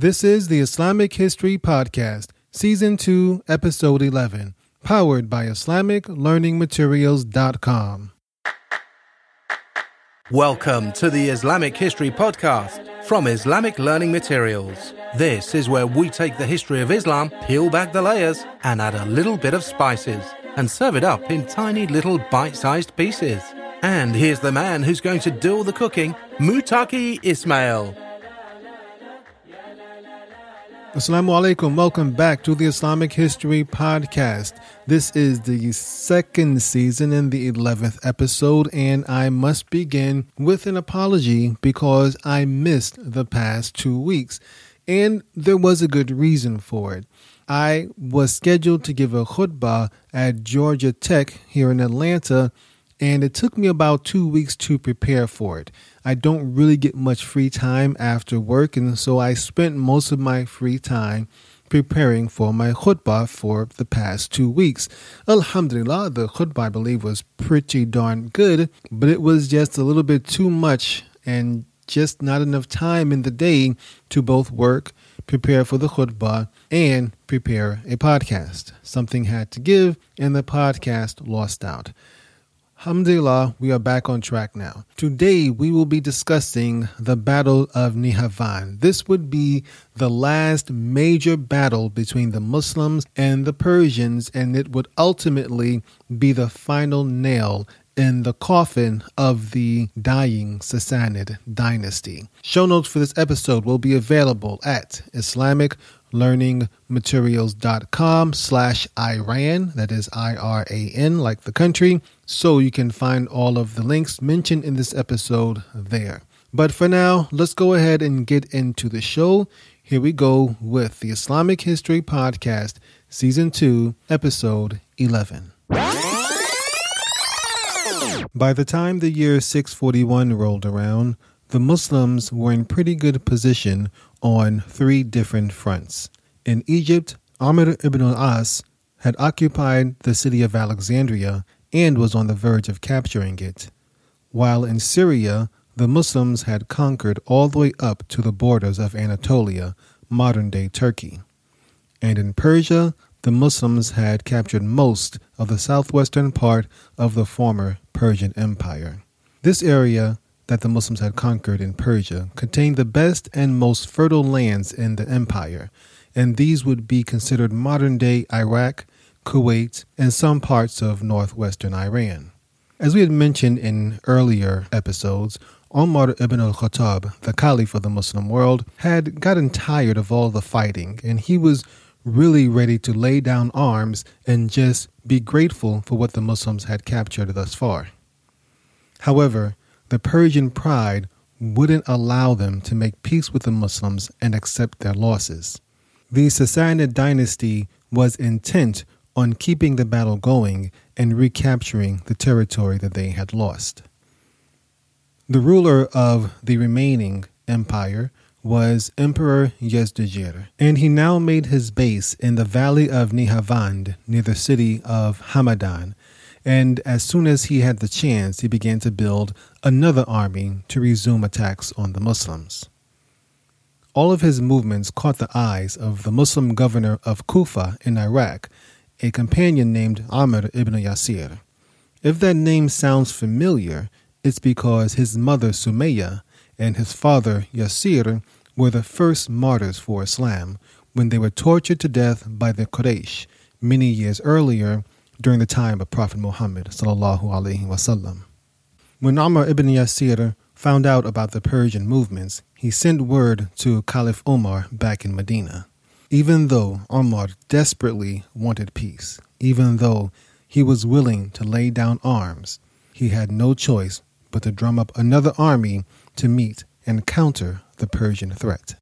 This is the Islamic History Podcast, Season 2, Episode 11, powered by IslamicLearningMaterials.com. Welcome to the Islamic History Podcast from Islamic Learning Materials. This is where we take the history of Islam, peel back the layers, and add a little bit of spices, and serve it up in tiny little bite sized pieces. And here's the man who's going to do all the cooking, Mutaki Ismail. Assalamu alaikum. Welcome back to the Islamic History Podcast. This is the second season and the 11th episode, and I must begin with an apology because I missed the past two weeks, and there was a good reason for it. I was scheduled to give a khutbah at Georgia Tech here in Atlanta and it took me about two weeks to prepare for it. I don't really get much free time after work, and so I spent most of my free time preparing for my khutbah for the past two weeks. Alhamdulillah, the khutbah I believe was pretty darn good, but it was just a little bit too much and just not enough time in the day to both work, prepare for the khutbah, and prepare a podcast. Something had to give, and the podcast lost out. Alhamdulillah, we are back on track now. Today we will be discussing the Battle of Nihavan. This would be the last major battle between the Muslims and the Persians, and it would ultimately be the final nail in the coffin of the dying Sassanid dynasty. Show notes for this episode will be available at islamiclearningmaterials.com slash Iran, that is I-R-A-N, like the country, so you can find all of the links mentioned in this episode there. But for now, let's go ahead and get into the show. Here we go with the Islamic History Podcast, Season 2, Episode 11. By the time the year 641 rolled around, the Muslims were in pretty good position on three different fronts. In Egypt, Amr ibn al-As had occupied the city of Alexandria and was on the verge of capturing it, while in Syria, the Muslims had conquered all the way up to the borders of Anatolia, modern day Turkey. And in Persia, the Muslims had captured most of the southwestern part of the former Persian Empire. This area that the Muslims had conquered in Persia contained the best and most fertile lands in the empire, and these would be considered modern day Iraq, Kuwait, and some parts of northwestern Iran. As we had mentioned in earlier episodes, Omar ibn al Khattab, the Caliph of the Muslim world, had gotten tired of all the fighting, and he was really ready to lay down arms and just be grateful for what the Muslims had captured thus far. However, the Persian pride wouldn't allow them to make peace with the Muslims and accept their losses. The Sassanid dynasty was intent on keeping the battle going and recapturing the territory that they had lost. The ruler of the remaining empire was Emperor Yezdegerd, and he now made his base in the valley of Nihavand near the city of Hamadan. And as soon as he had the chance, he began to build another army to resume attacks on the Muslims. All of his movements caught the eyes of the Muslim governor of Kufa in Iraq, a companion named Ammar ibn Yasir. If that name sounds familiar, it's because his mother Sumayya and his father Yasir were the first martyrs for Islam when they were tortured to death by the Quraysh many years earlier during the time of Prophet Muhammad sallallahu alaihi wasallam. When Ammar ibn Yasir found out about the Persian movements, he sent word to Caliph Omar back in Medina. Even though Omar desperately wanted peace, even though he was willing to lay down arms, he had no choice but to drum up another army to meet and counter the Persian threat.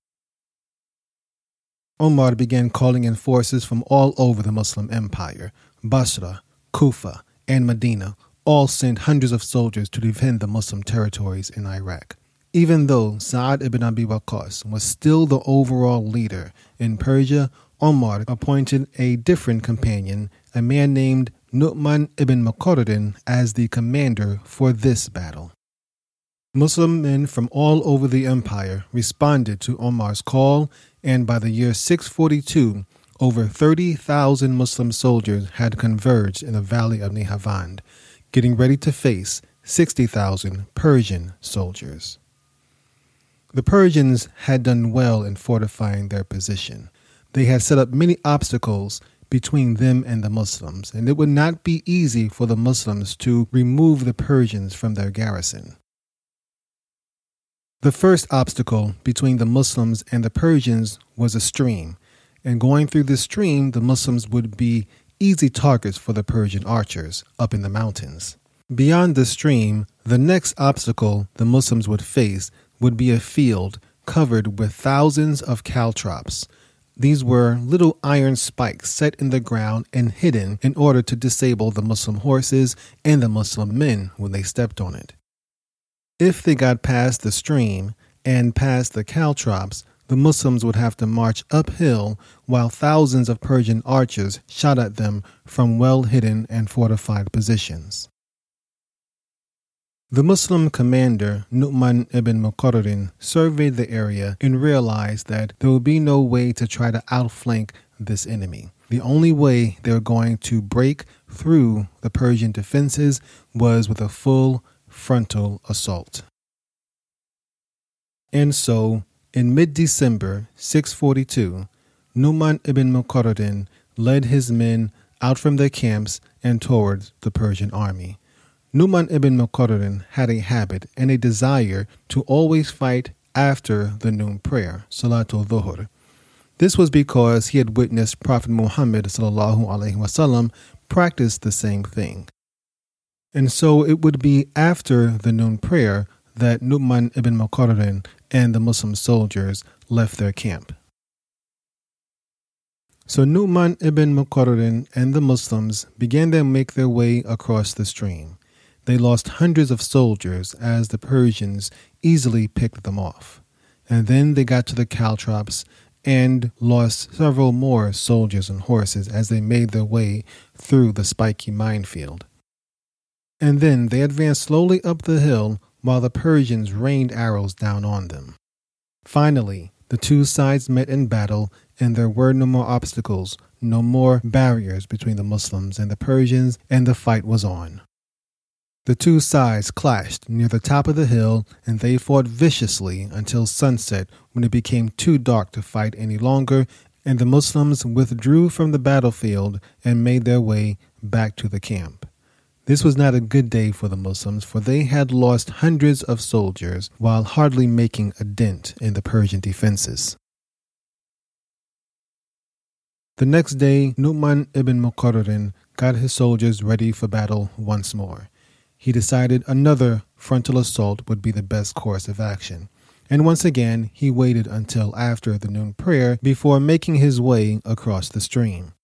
Omar began calling in forces from all over the Muslim empire. Basra, Kufa, and Medina all sent hundreds of soldiers to defend the Muslim territories in Iraq. Even though Sa'ad ibn Abi Waqqas was still the overall leader in Persia, Omar appointed a different companion, a man named Nu'man ibn Muqarrin, as the commander for this battle. Muslim men from all over the empire responded to Omar's call, and by the year 642, over 30,000 Muslim soldiers had converged in the valley of Nihavand, getting ready to face 60,000 Persian soldiers. The Persians had done well in fortifying their position. They had set up many obstacles between them and the Muslims, and it would not be easy for the Muslims to remove the Persians from their garrison. The first obstacle between the Muslims and the Persians was a stream, and going through this stream, the Muslims would be easy targets for the Persian archers up in the mountains. Beyond the stream, the next obstacle the Muslims would face would be a field covered with thousands of caltrops. These were little iron spikes set in the ground and hidden in order to disable the Muslim horses and the Muslim men when they stepped on it. If they got past the stream and past the caltrops, the Muslims would have to march uphill while thousands of Persian archers shot at them from well hidden and fortified positions. The Muslim commander Nu'man ibn Muqarrin surveyed the area and realized that there would be no way to try to outflank this enemy. The only way they were going to break through the Persian defenses was with a full frontal assault. And so, in mid December 642, Nu'man ibn Muqarrin led his men out from their camps and towards the Persian army. Nu'man ibn Muqarrin had a habit and a desire to always fight after the noon prayer, Salatul Dhuhr. This was because he had witnessed Prophet Muhammad wasallam practice the same thing. And so it would be after the noon prayer that Nu'man ibn Muqarrin and the Muslim soldiers left their camp. So Nu'man ibn Muqarrin and the Muslims began to make their way across the stream they lost hundreds of soldiers as the Persians easily picked them off. And then they got to the caltrops and lost several more soldiers and horses as they made their way through the spiky minefield. And then they advanced slowly up the hill while the Persians rained arrows down on them. Finally, the two sides met in battle, and there were no more obstacles, no more barriers between the Muslims and the Persians, and the fight was on. The two sides clashed near the top of the hill, and they fought viciously until sunset when it became too dark to fight any longer, and the Muslims withdrew from the battlefield and made their way back to the camp. This was not a good day for the Muslims, for they had lost hundreds of soldiers while hardly making a dent in the Persian defenses. The next day, Nu'man ibn Muqarrin got his soldiers ready for battle once more he decided another frontal assault would be the best course of action. And once again, he waited until after the noon prayer before making his way across the stream.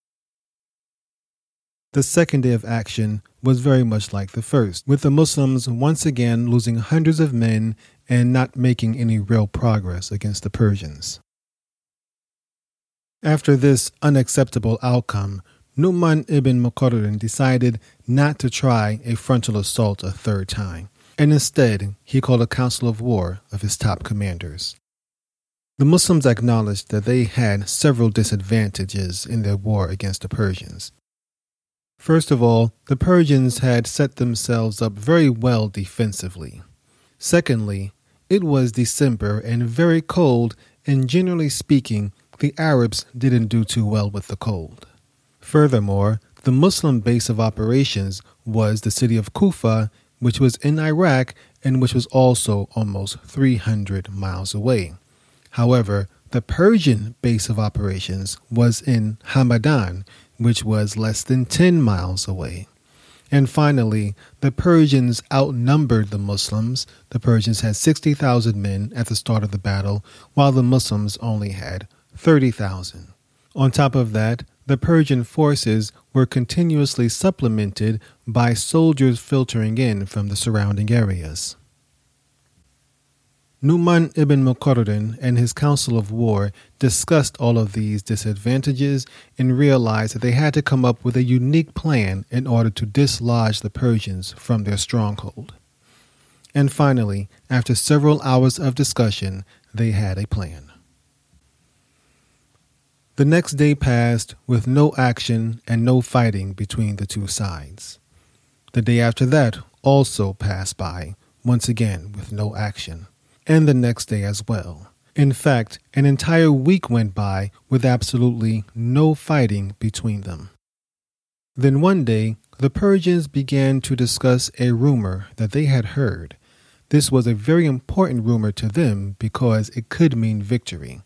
The second day of action was very much like the first, with the Muslims once again losing hundreds of men and not making any real progress against the Persians. After this unacceptable outcome, Nu'man ibn Muqarrin decided not to try a frontal assault a third time, and instead he called a council of war of his top commanders. The Muslims acknowledged that they had several disadvantages in their war against the Persians. First of all, the Persians had set themselves up very well defensively. Secondly, it was December and very cold, and generally speaking, the Arabs didn't do too well with the cold. Furthermore, the Muslim base of operations was the city of Kufa, which was in Iraq and which was also almost 300 miles away. However, the Persian base of operations was in Hamadan, which was less than 10 miles away. And finally, the Persians outnumbered the Muslims. The Persians had 60,000 men at the start of the battle, while the Muslims only had 30,000. On top of that, the Persian forces were continuously supplemented by soldiers filtering in from the surrounding areas. Nu'man ibn Muqarrin and his council of war discussed all of these disadvantages and realized that they had to come up with a unique plan in order to dislodge the Persians from their stronghold. And finally, after several hours of discussion, they had a plan. The next day passed with no action and no fighting between the two sides. The day after that also passed by, once again with no action, and the next day as well. In fact, an entire week went by with absolutely no fighting between them. Then one day, the Persians began to discuss a rumor that they had heard. This was a very important rumor to them because it could mean victory.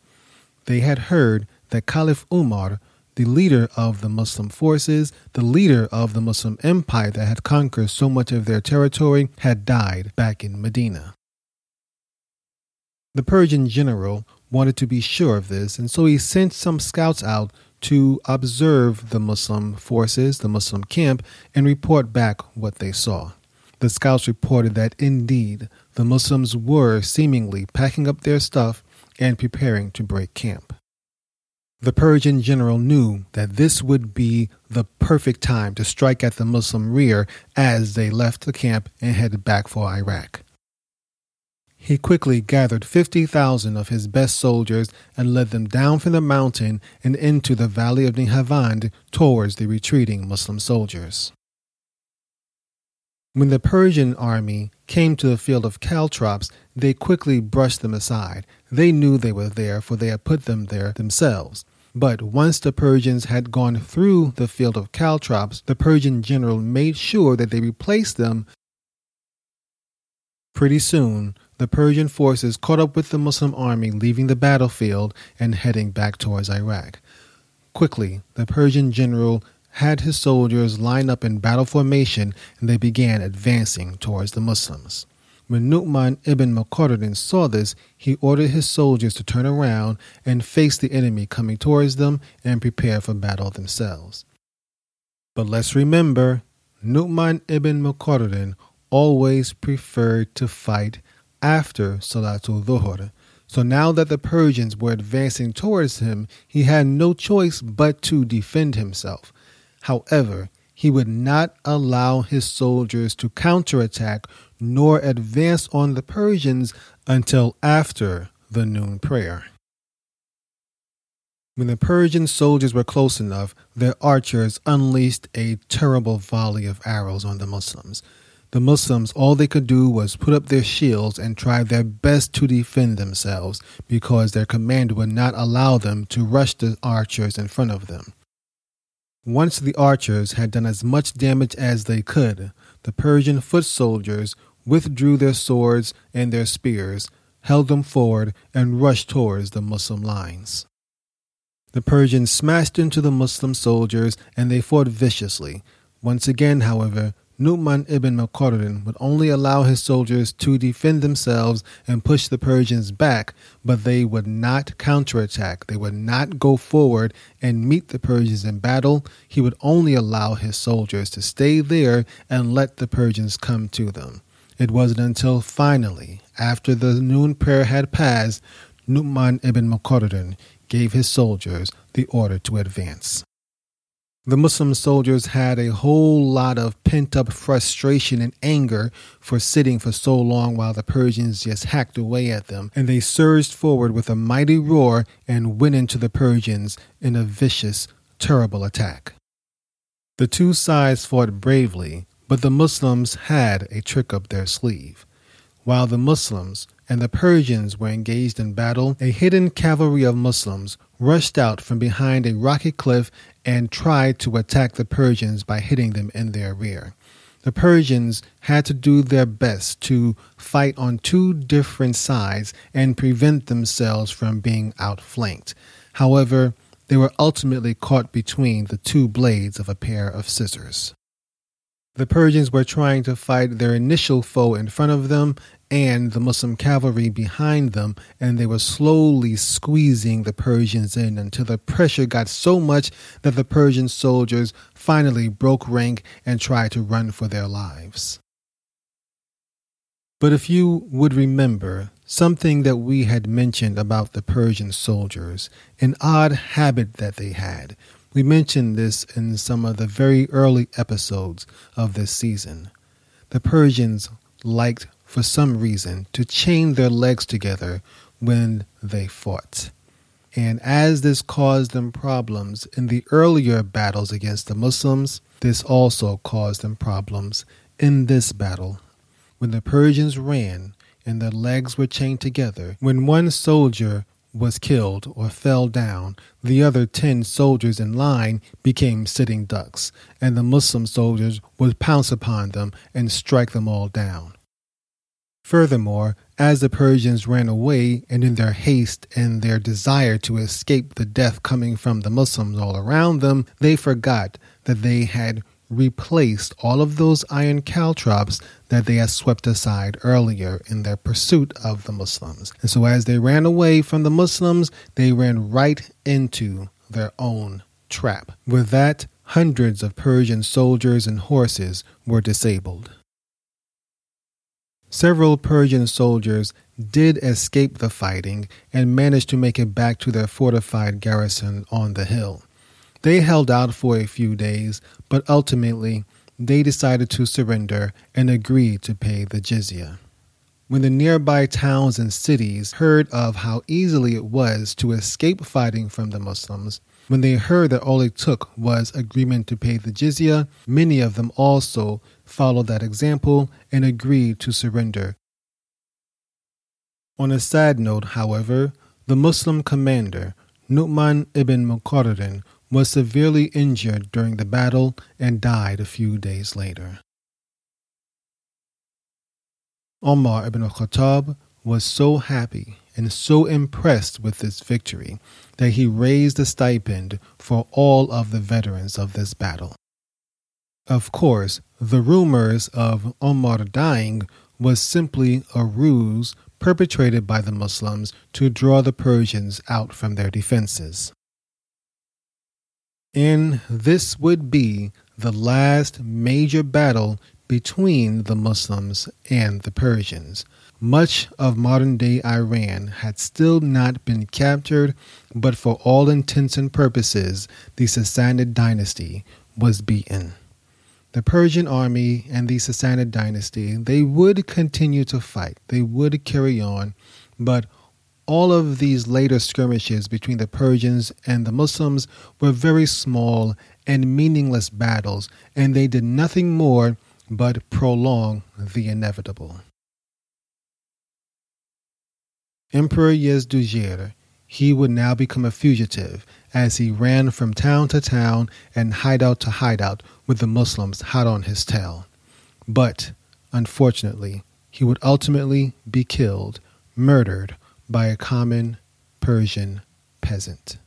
They had heard that Caliph Umar, the leader of the Muslim forces, the leader of the Muslim empire that had conquered so much of their territory, had died back in Medina. The Persian general wanted to be sure of this, and so he sent some scouts out to observe the Muslim forces, the Muslim camp, and report back what they saw. The scouts reported that indeed the Muslims were seemingly packing up their stuff and preparing to break camp. The Persian general knew that this would be the perfect time to strike at the Muslim rear as they left the camp and headed back for Iraq. He quickly gathered 50,000 of his best soldiers and led them down from the mountain and into the valley of Nihavand towards the retreating Muslim soldiers. When the Persian army came to the field of caltrops, they quickly brushed them aside. They knew they were there, for they had put them there themselves. But once the Persians had gone through the field of caltrops, the Persian general made sure that they replaced them. Pretty soon, the Persian forces caught up with the Muslim army leaving the battlefield and heading back towards Iraq. Quickly, the Persian general had his soldiers line up in battle formation and they began advancing towards the Muslims. When Nu'man ibn Muqarrin saw this, he ordered his soldiers to turn around and face the enemy coming towards them and prepare for battle themselves. But let's remember, Nu'man ibn Muqarrin always preferred to fight after Salatul Dhuhr. So now that the Persians were advancing towards him, he had no choice but to defend himself. However, he would not allow his soldiers to counterattack nor advance on the Persians until after the noon prayer. When the Persian soldiers were close enough, their archers unleashed a terrible volley of arrows on the Muslims. The Muslims, all they could do was put up their shields and try their best to defend themselves because their commander would not allow them to rush the archers in front of them. Once the archers had done as much damage as they could, the Persian foot soldiers withdrew their swords and their spears, held them forward, and rushed towards the Muslim lines. The Persians smashed into the Muslim soldiers and they fought viciously. Once again, however, Nu'man ibn Muqarrin would only allow his soldiers to defend themselves and push the Persians back, but they would not counterattack. They would not go forward and meet the Persians in battle. He would only allow his soldiers to stay there and let the Persians come to them. It wasn't until finally, after the noon prayer had passed, Nu'man ibn Muqarrin gave his soldiers the order to advance. The Muslim soldiers had a whole lot of pent up frustration and anger for sitting for so long while the Persians just hacked away at them, and they surged forward with a mighty roar and went into the Persians in a vicious, terrible attack. The two sides fought bravely, but the Muslims had a trick up their sleeve. While the Muslims and the Persians were engaged in battle, a hidden cavalry of Muslims rushed out from behind a rocky cliff and tried to attack the Persians by hitting them in their rear. The Persians had to do their best to fight on two different sides and prevent themselves from being outflanked. However, they were ultimately caught between the two blades of a pair of scissors. The Persians were trying to fight their initial foe in front of them and the Muslim cavalry behind them, and they were slowly squeezing the Persians in until the pressure got so much that the Persian soldiers finally broke rank and tried to run for their lives. But if you would remember something that we had mentioned about the Persian soldiers, an odd habit that they had, we mentioned this in some of the very early episodes of this season. The Persians liked, for some reason, to chain their legs together when they fought. And as this caused them problems in the earlier battles against the Muslims, this also caused them problems in this battle. When the Persians ran and their legs were chained together, when one soldier was killed or fell down, the other ten soldiers in line became sitting ducks, and the Muslim soldiers would pounce upon them and strike them all down. Furthermore, as the Persians ran away, and in their haste and their desire to escape the death coming from the Muslims all around them, they forgot that they had replaced all of those iron caltrops that they had swept aside earlier in their pursuit of the Muslims. And so, as they ran away from the Muslims, they ran right into their own trap. With that, hundreds of Persian soldiers and horses were disabled. Several Persian soldiers did escape the fighting and managed to make it back to their fortified garrison on the hill. They held out for a few days, but ultimately they decided to surrender and agreed to pay the jizya. When the nearby towns and cities heard of how easily it was to escape fighting from the Muslims, when they heard that all it took was agreement to pay the jizya, many of them also followed that example and agreed to surrender. On a sad note, however, the Muslim commander, Nu'man ibn Muqarrin, was severely injured during the battle and died a few days later. Omar ibn al-Khattab was so happy and so impressed with this victory that he raised a stipend for all of the veterans of this battle. Of course, the rumors of Omar dying was simply a ruse perpetrated by the Muslims to draw the Persians out from their defenses. And this would be the last major battle between the Muslims and the Persians. Much of modern day Iran had still not been captured, but for all intents and purposes, the Sassanid dynasty was beaten. The Persian army and the Sassanid dynasty, they would continue to fight. They would carry on, but all of these later skirmishes between the Persians and the Muslims were very small and meaningless battles, and they did nothing more but prolong the inevitable. Emperor Yezdujir, he would now become a fugitive as he ran from town to town and hideout to hideout with the Muslims hot on his tail. But, unfortunately, he would ultimately be killed, murdered, by a common Persian peasant.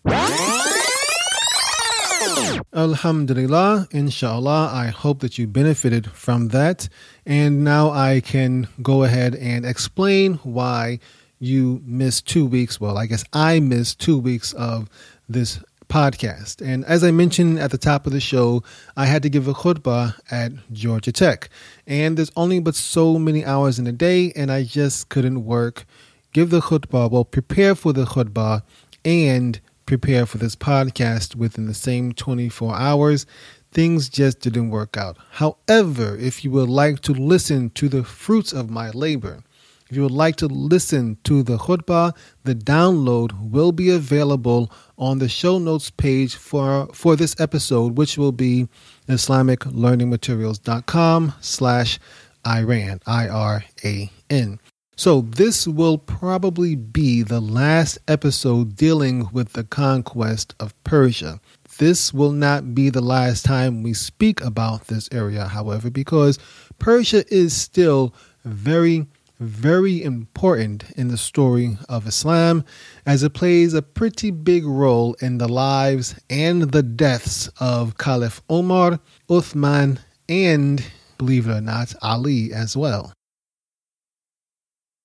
Alhamdulillah, inshallah, I hope that you benefited from that. And now I can go ahead and explain why you missed two weeks. Well, I guess I missed two weeks of this podcast. And as I mentioned at the top of the show, I had to give a khutbah at Georgia Tech. And there's only but so many hours in a day, and I just couldn't work give the khutbah, well, prepare for the khutbah and prepare for this podcast within the same 24 hours. Things just didn't work out. However, if you would like to listen to the fruits of my labor, if you would like to listen to the khutbah, the download will be available on the show notes page for, for this episode, which will be islamiclearningmaterials.com slash Iran, I-R-A-N. So, this will probably be the last episode dealing with the conquest of Persia. This will not be the last time we speak about this area, however, because Persia is still very, very important in the story of Islam as it plays a pretty big role in the lives and the deaths of Caliph Omar, Uthman, and, believe it or not, Ali as well.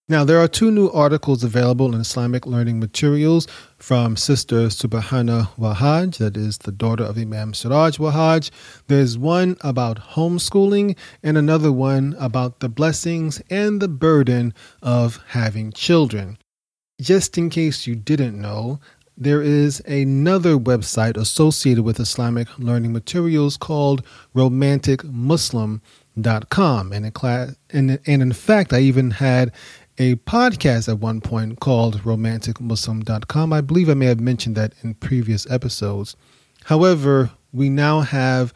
Now, there are two new articles available in Islamic learning materials from Sister Subhana Wahaj, that is the daughter of Imam Siraj Wahaj. There's one about homeschooling and another one about the blessings and the burden of having children. Just in case you didn't know, there is another website associated with Islamic learning materials called Romantic Muslim. Dot com and in class and, and in fact I even had a podcast at one point called romanticmuslim.com. I believe I may have mentioned that in previous episodes. However, we now have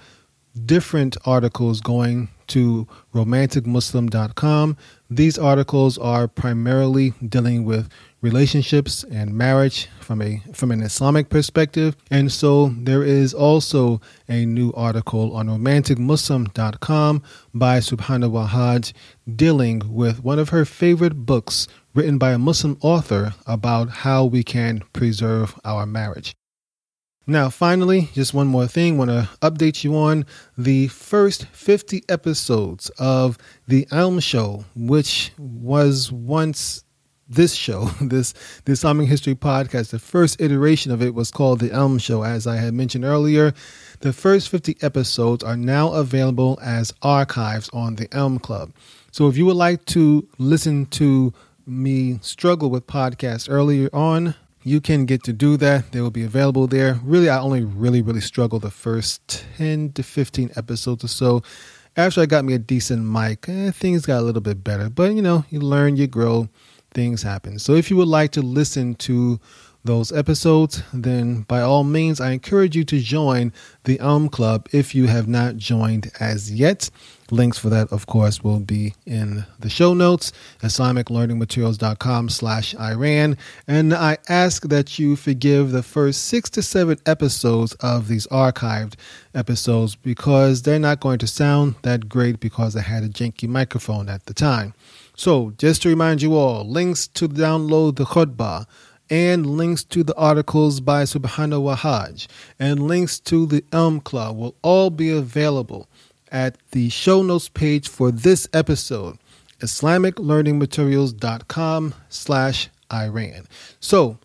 different articles going to romanticmuslim.com. These articles are primarily dealing with relationships and marriage from a from an Islamic perspective. And so there is also a new article on romanticmuslim.com by Subhana dealing with one of her favorite books written by a Muslim author about how we can preserve our marriage. Now, finally, just one more thing. Want to update you on the first 50 episodes of The Elm Show, which was once this show, this the Islamic History podcast. The first iteration of it was called The Elm Show, as I had mentioned earlier. The first 50 episodes are now available as archives on the Elm Club. So if you would like to listen to me struggle with podcasts earlier on, you can get to do that. They will be available there. Really, I only really, really struggled the first 10 to 15 episodes or so. After I got me a decent mic, eh, things got a little bit better. But, you know, you learn, you grow, things happen. So if you would like to listen to those episodes, then by all means, I encourage you to join the Elm Club if you have not joined as yet. Links for that, of course, will be in the show notes, islamiclearningmaterials.com slash Iran. And I ask that you forgive the first six to seven episodes of these archived episodes because they're not going to sound that great because I had a janky microphone at the time. So, just to remind you all, links to download the khutbah, and links to the articles by Subhana Wahaj and links to the Elm Club will all be available at the show notes page for this episode, islamiclearningmaterials.com slash Iran. So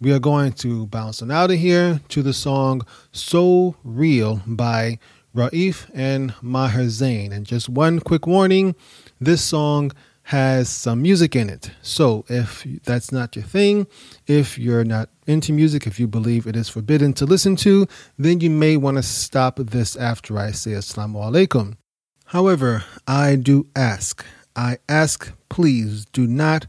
we are going to bounce on out of here to the song So Real by Raef and Maher Zain. And just one quick warning, this song has some music in it. So if that's not your thing, if you're not into music, if you believe it is forbidden to listen to, then you may want to stop this after I say Assalamu alaikum. However, I do ask, I ask, please do not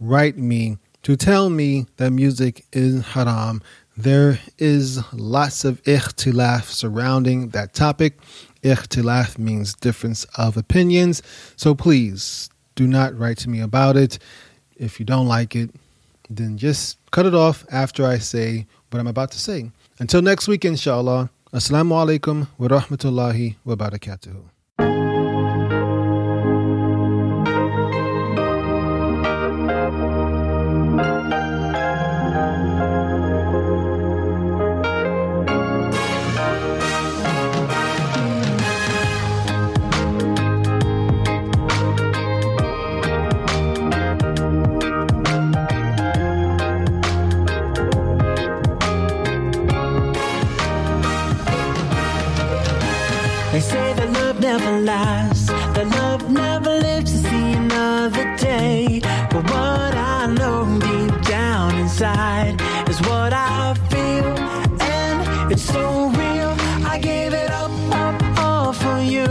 write me to tell me that music is haram. There is lots of ikhtilaf surrounding that topic. Ikhtilaf means difference of opinions. So please do not write to me about it. If you don't like it, then just cut it off after I say what I'm about to say. Until next week, inshallah. Assalamu alaikum wa rahmatullahi wa barakatuhu. Inside is what I feel, and it's so real. I gave it up, up, all for you,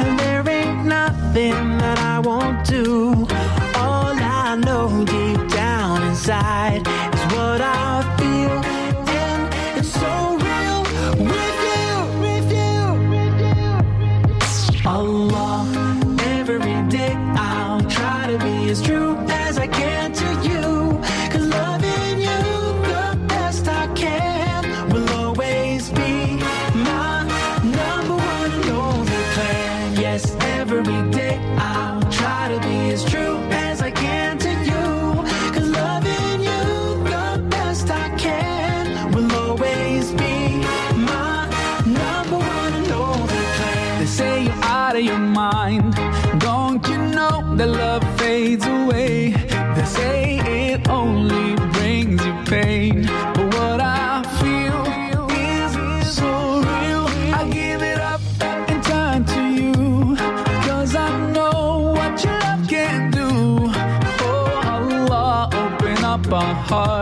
and there ain't nothing that I won't do. All I know deep down inside of your mind. Don't you know that love fades away? They say it only brings you pain. But what I feel is so real. I give it up in time to you. Cause I know what your love can do. Oh Allah, open up our hearts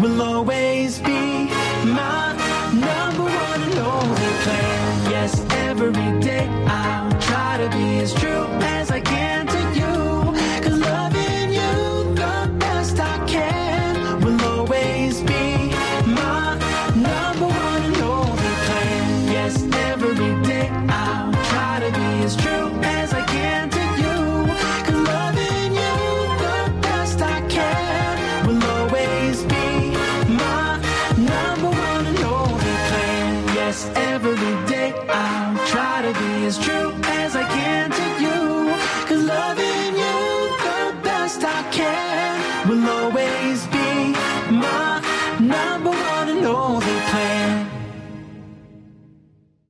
will always